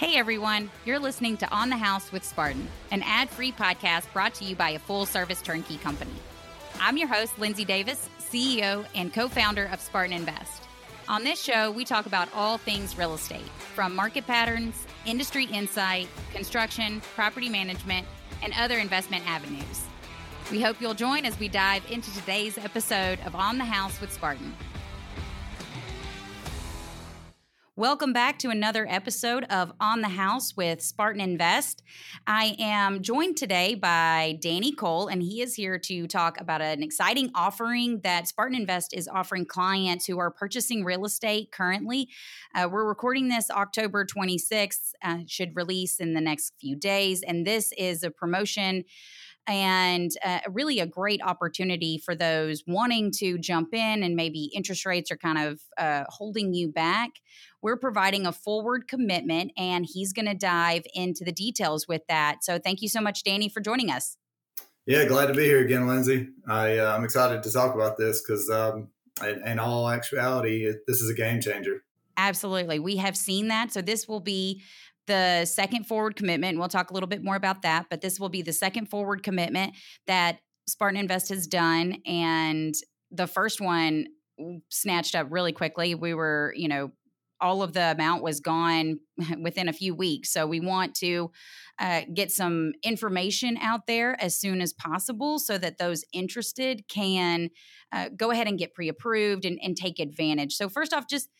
Hey everyone, you're listening to On the House with Spartan, an ad free podcast brought to you by a full service turnkey company. I'm your host, Lindsay Davis, CEO and co founder of Spartan Invest. On this show, we talk about all things real estate, from market patterns, industry insight, construction, property management, and other investment avenues. We hope you'll join as we dive into today's episode of On the House with Spartan. Welcome back to another episode of On the House with Spartan Invest. I am joined today by Danny Cole, and he is here to talk about an exciting offering that Spartan Invest is offering clients who are purchasing real estate currently. Uh, we're recording this October 26th, uh, should release in the next few days, and this is a promotion and uh, really a great opportunity for those wanting to jump in and maybe interest rates are kind of uh, holding you back. We're providing a forward commitment, and he's going to dive into the details with that. So, thank you so much, Danny, for joining us. Yeah, glad to be here again, Lindsay. I, uh, I'm excited to talk about this because, um, in, in all actuality, this is a game changer. Absolutely. We have seen that. So, this will be the second forward commitment. We'll talk a little bit more about that, but this will be the second forward commitment that Spartan Invest has done. And the first one snatched up really quickly. We were, you know, all of the amount was gone within a few weeks. So we want to uh, get some information out there as soon as possible so that those interested can uh, go ahead and get pre approved and, and, take advantage. So, first off, just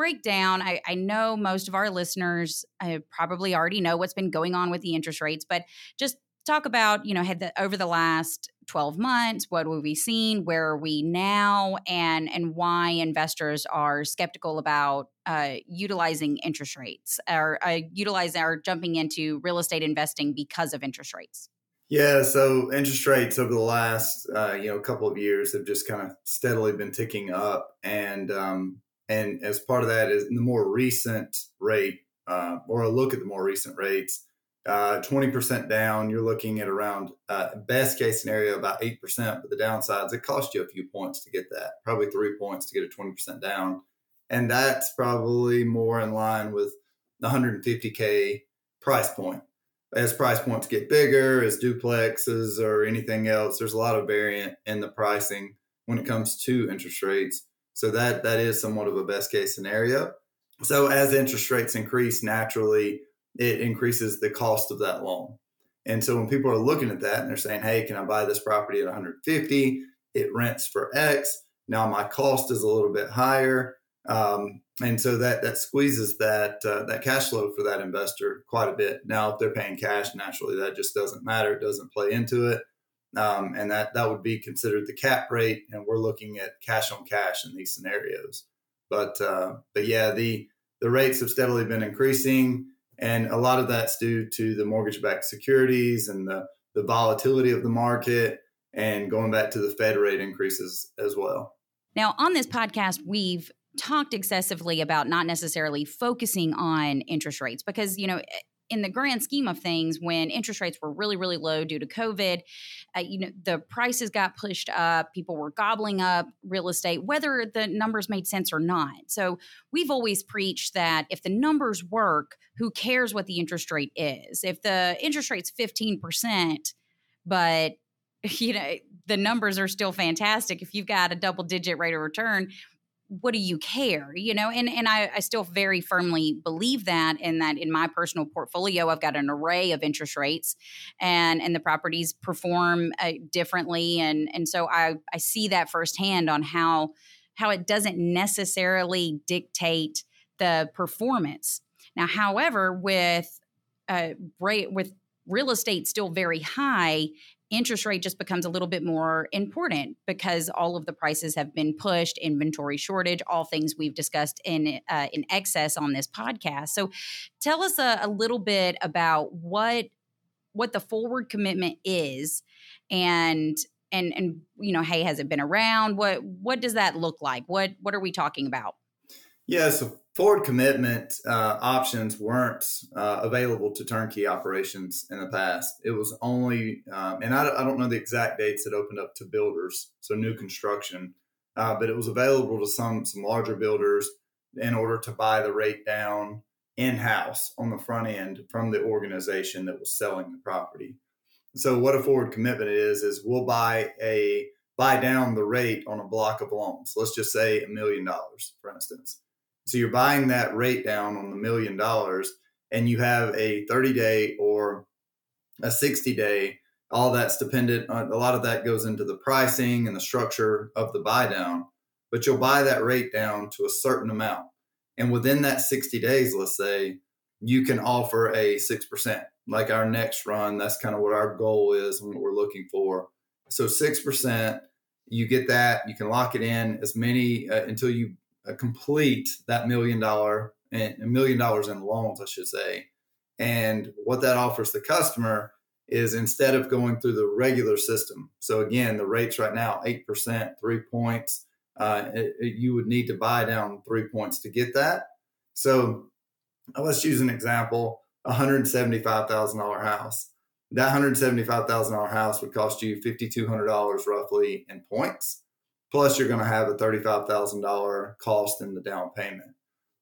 break down. I, I know most of our listeners uh, probably already know what's been going on with the interest rates, but just talk about you know had the over the last 12 months what have we seen where are we now and and why investors are skeptical about uh, utilizing interest rates or uh, utilizing or jumping into real estate investing because of interest rates yeah so interest rates over the last uh, you know couple of years have just kind of steadily been ticking up and um, and as part of that is the more recent rate, uh, or a look at the more recent rates, uh, 20% down, you're looking at around uh, best case scenario about 8%, but the downsides, it costs you a few points to get that, probably three points to get a 20% down. And that's probably more in line with the 150K price point. As price points get bigger, as duplexes or anything else, there's a lot of variant in the pricing when it comes to interest rates. So that that is somewhat of a best case scenario. So as interest rates increase, naturally it increases the cost of that loan. And so when people are looking at that and they're saying, "Hey, can I buy this property at 150? It rents for X. Now my cost is a little bit higher." Um, and so that that squeezes that uh, that cash flow for that investor quite a bit. Now, if they're paying cash, naturally that just doesn't matter; it doesn't play into it um, and that that would be considered the cap rate. And we're looking at cash on cash in these scenarios. But uh, but yeah, the the rates have steadily been increasing, and a lot of that's due to the mortgage-backed securities and the the volatility of the market, and going back to the Fed rate increases as well. Now, on this podcast, we've talked excessively about not necessarily focusing on interest rates because you know in the grand scheme of things, when interest rates were really, really low due to COVID, uh, you know, the prices got pushed up. People were gobbling up real estate, whether the numbers made sense or not. So we've always preached that if the numbers work, who cares what the interest rate is? If the interest rate's 15%, but you know the numbers are still fantastic if you've got a double digit rate of return what do you care you know and and I, I still very firmly believe that and that in my personal portfolio i've got an array of interest rates and and the properties perform uh, differently and and so i i see that firsthand on how how it doesn't necessarily dictate the performance. Now however with uh rate with real estate still very high interest rate just becomes a little bit more important because all of the prices have been pushed, inventory shortage, all things we've discussed in uh, in excess on this podcast. So, tell us a, a little bit about what what the forward commitment is, and and and you know, hey, has it been around? What what does that look like? What what are we talking about? Yeah, so forward commitment uh, options weren't uh, available to turnkey operations in the past. It was only, um, and I, I, don't know the exact dates that opened up to builders, so new construction, uh, but it was available to some some larger builders in order to buy the rate down in house on the front end from the organization that was selling the property. So what a forward commitment is is we'll buy a buy down the rate on a block of loans. Let's just say a million dollars, for instance. So you're buying that rate down on the million dollars, and you have a 30 day or a 60 day. All that's dependent on a lot of that goes into the pricing and the structure of the buy down, but you'll buy that rate down to a certain amount. And within that 60 days, let's say, you can offer a 6%. Like our next run, that's kind of what our goal is and what we're looking for. So 6%, you get that, you can lock it in as many uh, until you complete that million dollar and a million dollars in loans, I should say. And what that offers the customer is instead of going through the regular system. So again, the rates right now eight percent, three points. Uh, it, it, you would need to buy down three points to get that. So uh, let's use an example: a hundred seventy-five thousand dollar house. That hundred seventy-five thousand dollar house would cost you fifty-two hundred dollars roughly in points. Plus, you're going to have a thirty-five thousand dollar cost in the down payment.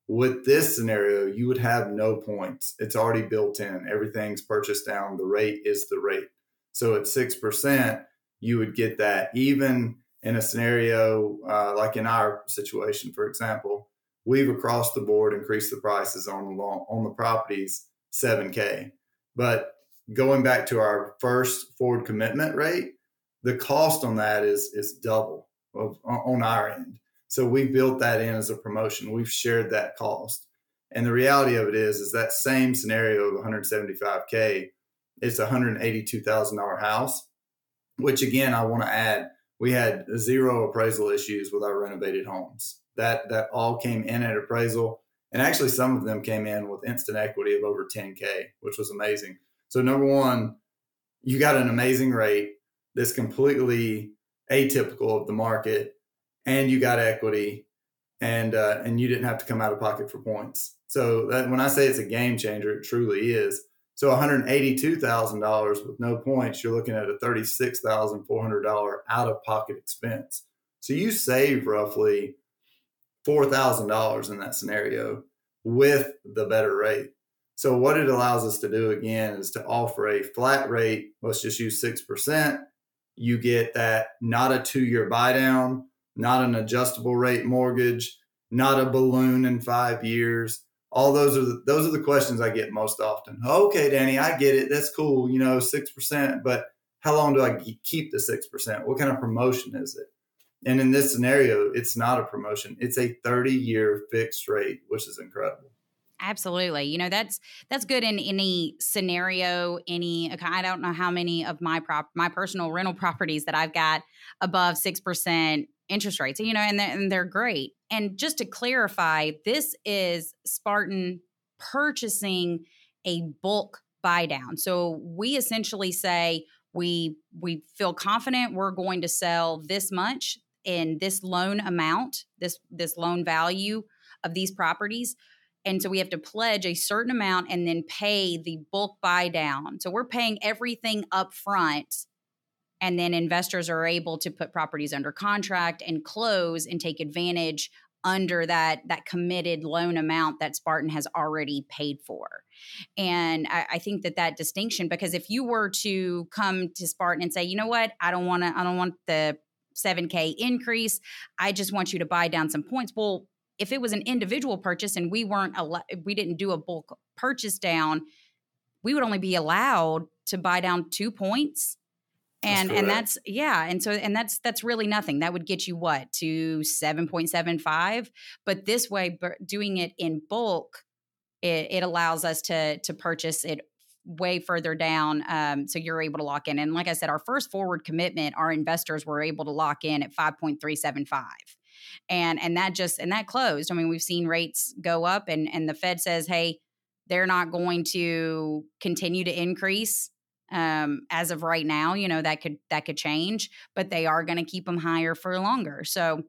With this scenario, you would have no points. It's already built in. Everything's purchased down. The rate is the rate. So at six percent, you would get that. Even in a scenario uh, like in our situation, for example, we've across the board increased the prices on the long, on the properties seven k. But going back to our first forward commitment rate, the cost on that is is double of, on our end. So we built that in as a promotion. We've shared that cost. And the reality of it is, is that same scenario of 175K, it's a $182,000 house, which again, I want to add, we had zero appraisal issues with our renovated homes. That, that all came in at appraisal. And actually, some of them came in with instant equity of over 10K, which was amazing. So, number one, you got an amazing rate that's completely atypical of the market, and you got equity, and uh, and you didn't have to come out of pocket for points. So that, when I say it's a game changer, it truly is. So one hundred eighty-two thousand dollars with no points, you're looking at a thirty-six thousand four hundred dollar out-of-pocket expense. So you save roughly four thousand dollars in that scenario with the better rate. So what it allows us to do again is to offer a flat rate. Let's just use six percent you get that not a two year buy down, not an adjustable rate mortgage, not a balloon in five years. All those are the, those are the questions I get most often. Okay, Danny, I get it. That's cool. You know, six percent, but how long do I keep the six percent? What kind of promotion is it? And in this scenario, it's not a promotion. It's a 30 year fixed rate, which is incredible. Absolutely. You know, that's that's good in any scenario, any I don't know how many of my prop my personal rental properties that I've got above 6% interest rates. You know, and they're, and they're great. And just to clarify, this is Spartan purchasing a bulk buy down. So we essentially say we we feel confident we're going to sell this much in this loan amount, this this loan value of these properties and so we have to pledge a certain amount and then pay the bulk buy down. So we're paying everything up front. And then investors are able to put properties under contract and close and take advantage under that that committed loan amount that Spartan has already paid for. And I, I, think that that distinction, because if you were to come to Spartan and say, you know what, I don't want to, I don't want the 7K increase. I just want you to buy down some points. Well, if it was an individual purchase and we weren't we didn't do a bulk purchase down, we would only be allowed to buy down two points. And that's and that's yeah, and so and that's that's really nothing. That would get you what to seven point seven five. But this way, doing it in bulk, it, it allows us to to purchase it way further down um, so you're able to lock in and like i said our first forward commitment our investors were able to lock in at 5.375 and and that just and that closed. I mean, we've seen rates go up, and and the Fed says, hey, they're not going to continue to increase um, as of right now. You know that could that could change, but they are going to keep them higher for longer. So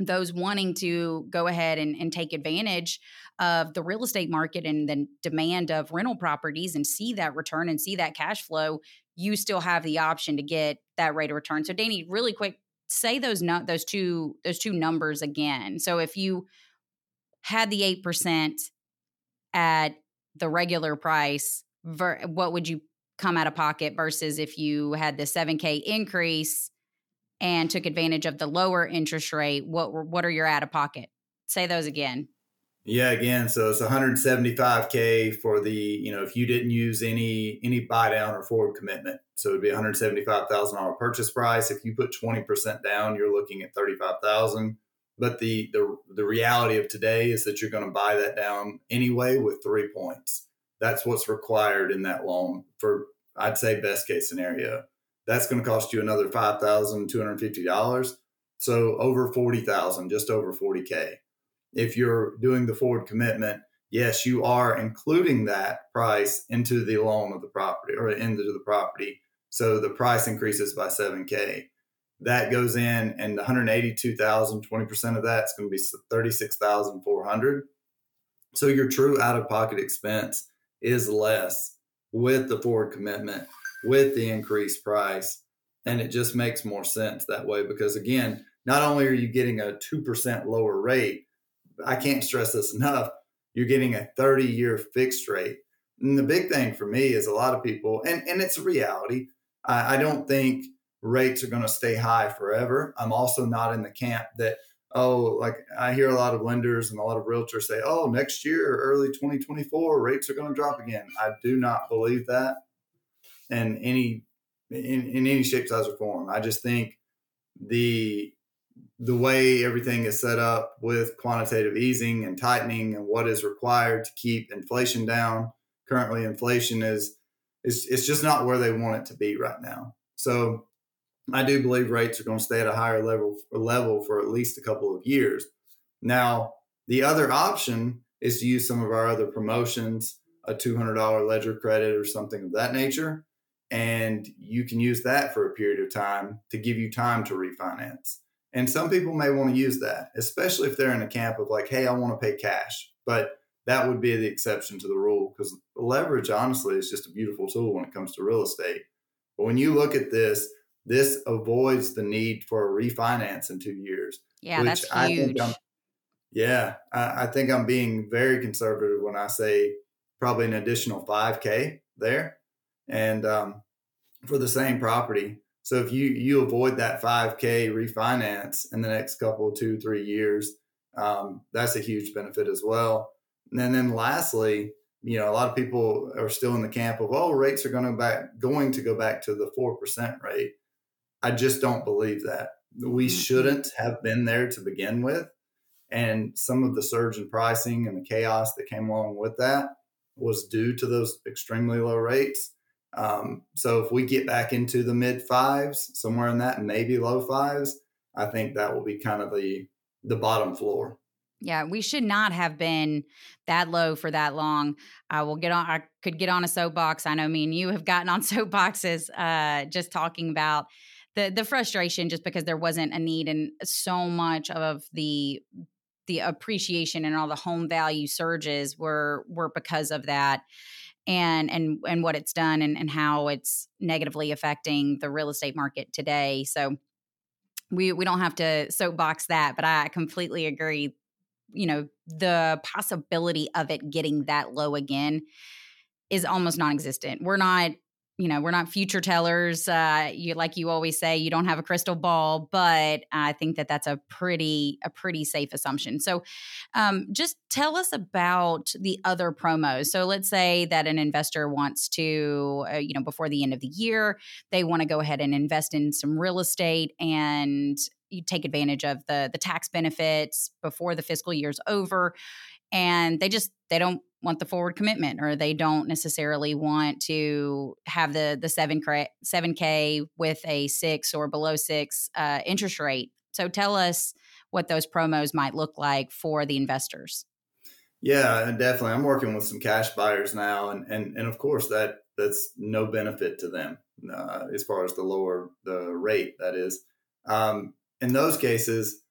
those wanting to go ahead and, and take advantage of the real estate market and the demand of rental properties and see that return and see that cash flow, you still have the option to get that rate of return. So, Danny, really quick, say those not those two those two numbers again. So if you had the 8% at the regular price, ver- what would you come out of pocket versus if you had the 7K increase and took advantage of the lower interest rate? What what are your out of pocket? Say those again. Yeah, again, so it's 175k for the you know if you didn't use any any buy down or forward commitment, so it'd be 175,000 dollar purchase price. If you put 20 percent down, you're looking at 35,000. But the the the reality of today is that you're going to buy that down anyway with three points. That's what's required in that loan for I'd say best case scenario. That's going to cost you another five thousand two hundred fifty dollars. So over forty thousand, just over forty k if you're doing the forward commitment, yes, you are including that price into the loan of the property or into the property. So the price increases by 7K. That goes in and the 182,000, 20% of that is going to be 36,400. So your true out of pocket expense is less with the forward commitment, with the increased price. And it just makes more sense that way because, again, not only are you getting a 2% lower rate, I can't stress this enough. You're getting a 30 year fixed rate. And the big thing for me is a lot of people, and, and it's a reality. I, I don't think rates are going to stay high forever. I'm also not in the camp that, oh, like I hear a lot of lenders and a lot of realtors say, oh, next year, early 2024, rates are going to drop again. I do not believe that in any in, in any shape, size, or form. I just think the the way everything is set up with quantitative easing and tightening and what is required to keep inflation down. Currently, inflation is is it's just not where they want it to be right now. So, I do believe rates are going to stay at a higher level level for at least a couple of years. Now, the other option is to use some of our other promotions, a $200 ledger credit or something of that nature, and you can use that for a period of time to give you time to refinance. And some people may want to use that, especially if they're in a camp of like, hey, I want to pay cash. But that would be the exception to the rule because leverage, honestly, is just a beautiful tool when it comes to real estate. But when you look at this, this avoids the need for a refinance in two years. Yeah, that's huge. yeah, I, I think I'm being very conservative when I say probably an additional 5K there. And um, for the same property, so if you you avoid that 5K refinance in the next couple, two, three years, um, that's a huge benefit as well. And then lastly, you know, a lot of people are still in the camp of, oh, rates are going to back going to go back to the four percent rate. I just don't believe that. We mm-hmm. shouldn't have been there to begin with. And some of the surge in pricing and the chaos that came along with that was due to those extremely low rates. Um, so if we get back into the mid fives, somewhere in that, maybe low fives, I think that will be kind of the the bottom floor. Yeah, we should not have been that low for that long. I will get on. I could get on a soapbox. I know me and you have gotten on soapboxes, uh, just talking about the the frustration, just because there wasn't a need, and so much of the the appreciation and all the home value surges were were because of that and and and what it's done and, and how it's negatively affecting the real estate market today. So we we don't have to soapbox that, but I completely agree. You know, the possibility of it getting that low again is almost non-existent. We're not you know we're not future tellers uh you like you always say you don't have a crystal ball but i think that that's a pretty a pretty safe assumption. So um, just tell us about the other promos. So let's say that an investor wants to uh, you know before the end of the year they want to go ahead and invest in some real estate and you take advantage of the the tax benefits before the fiscal year's over and they just they don't want the forward commitment or they don't necessarily want to have the the 7 7k with a 6 or below 6 uh, interest rate. So tell us what those promos might look like for the investors. Yeah definitely. I'm working with some cash buyers now and and, and of course that that's no benefit to them uh, as far as the lower the rate that is. Um, in those cases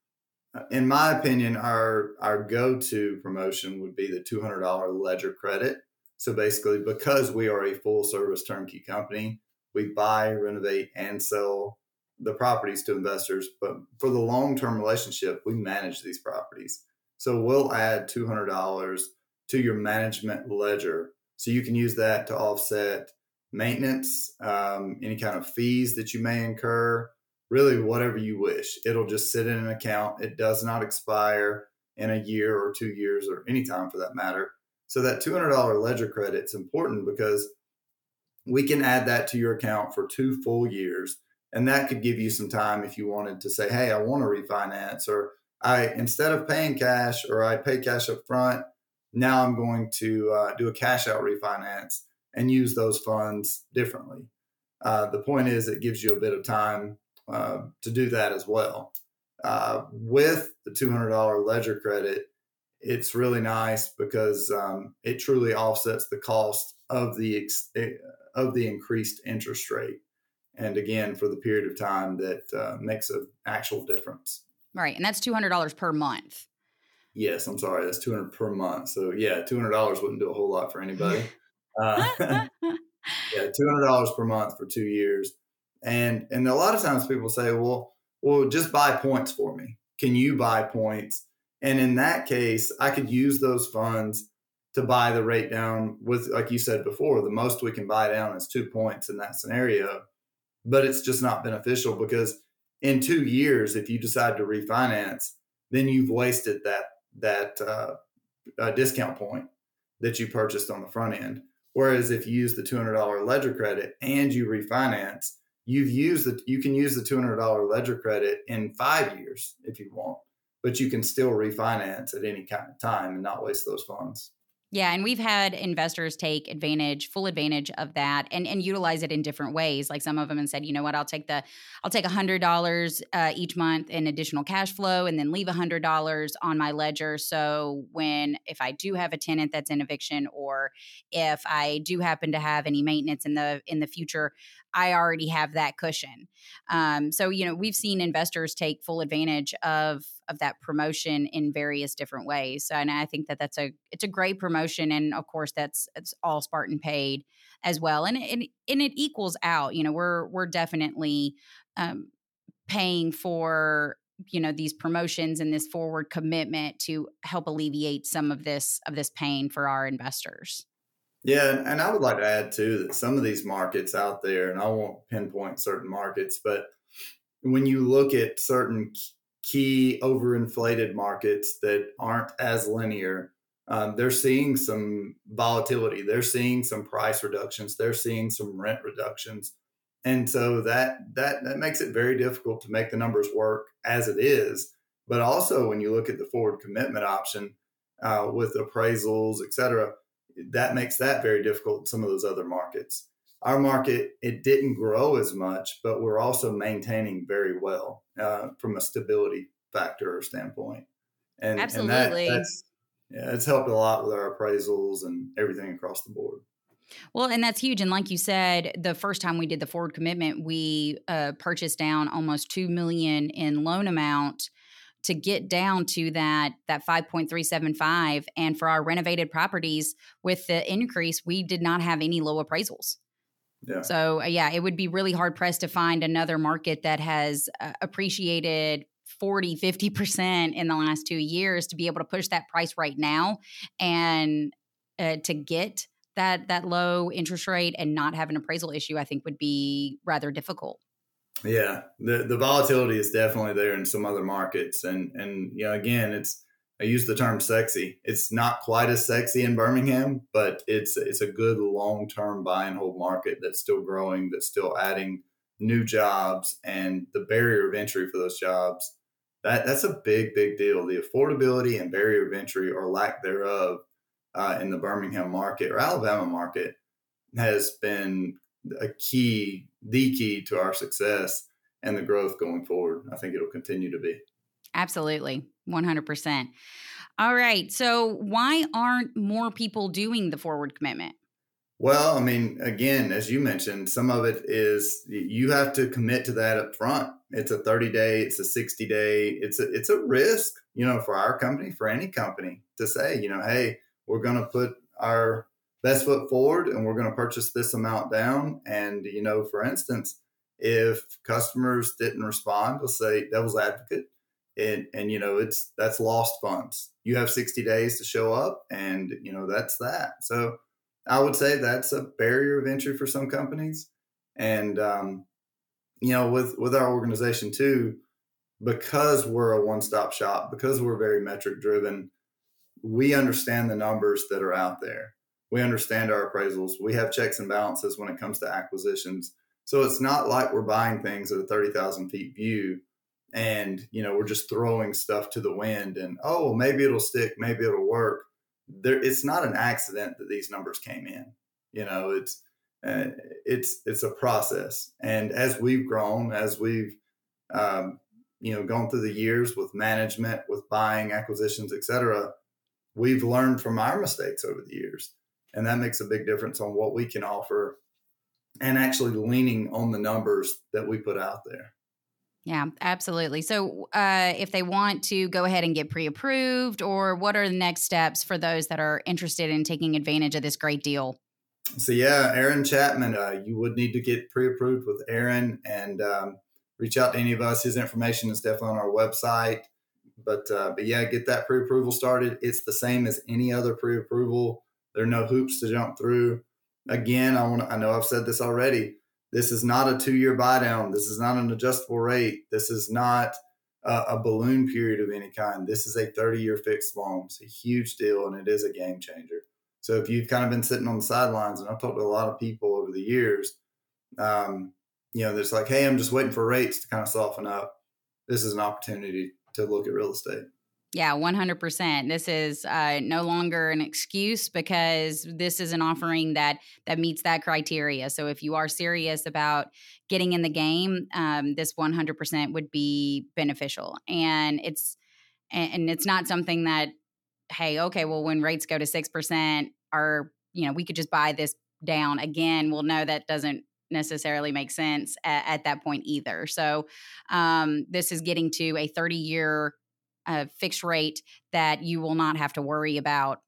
in my opinion, our our go to promotion would be the two hundred dollar ledger credit. So basically, because we are a full service turnkey company, we buy, renovate, and sell the properties to investors. But for the long term relationship, we manage these properties. So we'll add two hundred dollars to your management ledger. So you can use that to offset maintenance, um, any kind of fees that you may incur, really whatever you wish. It'll just sit in an account. It does not expire in a year or two years or any time for that matter. So that $200 ledger credit is important because we can add that to your account for two full years. And that could give you some time if you wanted to say, hey, I want to refinance, or I, instead of paying cash or I pay cash up front, now I'm going to uh, do a cash out refinance and use those funds differently. Uh, the point is, it gives you a bit of time uh, to do that as well. Uh, with the $200 ledger credit, it's really nice because um, it truly offsets the cost of the ex- eh, of the increased interest rate, and again for the period of time that uh, makes an actual difference. Right, and that's two hundred dollars per month. Yes, I'm sorry, that's two hundred per month. So yeah, two hundred dollars wouldn't do a whole lot for anybody. Uh, yeah, two hundred dollars per month for two years, and and a lot of times people say, well, well, just buy points for me. Can you buy points? And in that case, I could use those funds to buy the rate down with, like you said before, the most we can buy down is two points in that scenario. But it's just not beneficial because in two years, if you decide to refinance, then you've wasted that that uh, uh, discount point that you purchased on the front end. Whereas if you use the two hundred dollar ledger credit and you refinance, you've used the you can use the two hundred dollar ledger credit in five years if you want, but you can still refinance at any kind of time and not waste those funds. Yeah, and we've had investors take advantage, full advantage of that, and and utilize it in different ways. Like some of them and said, you know what, I'll take the, I'll take a hundred dollars uh, each month in additional cash flow, and then leave a hundred dollars on my ledger. So when if I do have a tenant that's in eviction, or if I do happen to have any maintenance in the in the future, I already have that cushion. Um, so you know we've seen investors take full advantage of of that promotion in various different ways. So, and I think that that's a it's a great promotion, and of course that's it's all Spartan paid as well, and and and it equals out. You know we're we're definitely um, paying for you know these promotions and this forward commitment to help alleviate some of this of this pain for our investors yeah, and I would like to add too that some of these markets out there, and I won't pinpoint certain markets, but when you look at certain key overinflated markets that aren't as linear, um, they're seeing some volatility. They're seeing some price reductions. They're seeing some rent reductions, and so that that that makes it very difficult to make the numbers work as it is. But also, when you look at the forward commitment option uh, with appraisals, et cetera that makes that very difficult in some of those other markets. Our market, it didn't grow as much, but we're also maintaining very well uh, from a stability factor standpoint. And, Absolutely. And that, that's, yeah, it's helped a lot with our appraisals and everything across the board. Well, and that's huge. And like you said, the first time we did the forward commitment, we uh, purchased down almost two million in loan amount to get down to that that 5.375 and for our renovated properties with the increase we did not have any low appraisals yeah. So, uh, yeah, it would be really hard pressed to find another market that has uh, appreciated 40, 50% in the last two years to be able to push that price right now and uh, to get that that low interest rate and not have an appraisal issue, I think would be rather difficult. Yeah, the the volatility is definitely there in some other markets, and and you know again, it's I use the term sexy. It's not quite as sexy in Birmingham, but it's it's a good long term buy and hold market that's still growing, that's still adding new jobs, and the barrier of entry for those jobs that that's a big big deal. The affordability and barrier of entry or lack thereof uh, in the Birmingham market or Alabama market has been a key, the key to our success and the growth going forward. I think it'll continue to be. Absolutely. 100%. All right. So, why aren't more people doing the forward commitment? Well, I mean, again, as you mentioned, some of it is you have to commit to that up front. It's a 30 day, it's a 60 day, it's a it's a risk, you know, for our company, for any company to say, you know, hey, we're gonna put our best foot forward and we're going to purchase this amount down. And, you know, for instance, if customers didn't respond, let's say devil's advocate, and and you know it's that's lost funds. You have 60 days to show up and you know that's that. So i would say that's a barrier of entry for some companies. And um, you know with with our organization too because we're a one-stop shop because we're very metric driven we understand the numbers that are out there. We understand our appraisals. We have checks and balances when it comes to acquisitions. So it's not like we're buying things at a 30,000 feet view and you know we're just throwing stuff to the wind and oh maybe it'll stick maybe it'll work. There it's not an accident that these numbers came in you know it's uh, it's it's a process. And as we've grown as we've um, you know gone through the years with management with buying acquisitions etc we've learned from our mistakes over the years. And that makes a big difference on what we can offer and actually leaning on the numbers that we put out there yeah, absolutely. So, uh, if they want to go ahead and get pre approved, or what are the next steps for those that are interested in taking advantage of this great deal? So, yeah, Aaron Chapman, uh, you would need to get pre approved with Aaron and um, reach out to any of us. His information is definitely on our website. But, uh, but yeah, get that pre approval started. It's the same as any other pre approval. There are no hoops to jump through. Again, I want I know I've said this already this is not a two year buy down. This is not an adjustable rate. This is not a, a balloon period of any kind. This is a 30 year fixed loan. It's a huge deal and it is a game changer. So if you've kind of been sitting on the sidelines, and I've talked to a lot of people over the years, um, you know, there's like, hey, I'm just waiting for rates to kind of soften up. This is an opportunity to look at real estate. Yeah, 100%. This is uh, no longer an excuse because this is an offering that that meets that criteria. So if you are serious about getting in the game, um, this 100% would be beneficial. And it's and it's not something that hey, okay, well when rates go to 6%, are, you know, we could just buy this down again. Well, no, that doesn't necessarily make sense at, at that point either. So um, this is getting to a 30 year a fixed rate that you will not have to worry about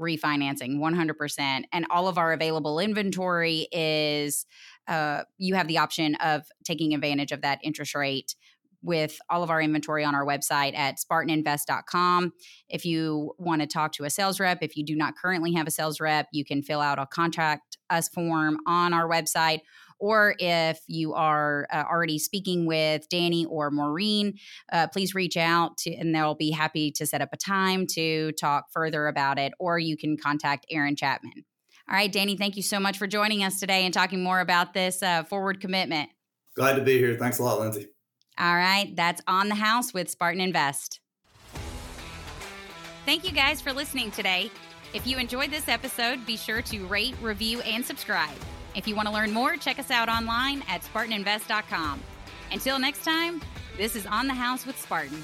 refinancing 100% and all of our available inventory is uh, you have the option of taking advantage of that interest rate with all of our inventory on our website at spartaninvest.com. If you want to talk to a sales rep, if you do not currently have a sales rep, you can fill out a contact us form on our website or if you are uh, already speaking with Danny or Maureen, uh, please reach out to, and they'll be happy to set up a time to talk further about it. Or you can contact Aaron Chapman. All right, Danny, thank you so much for joining us today and talking more about this uh, forward commitment. Glad to be here. Thanks a lot, Lindsay. All right, that's On the House with Spartan Invest. Thank you guys for listening today. If you enjoyed this episode, be sure to rate, review, and subscribe. If you want to learn more, check us out online at SpartanInvest.com. Until next time, this is On the House with Spartan.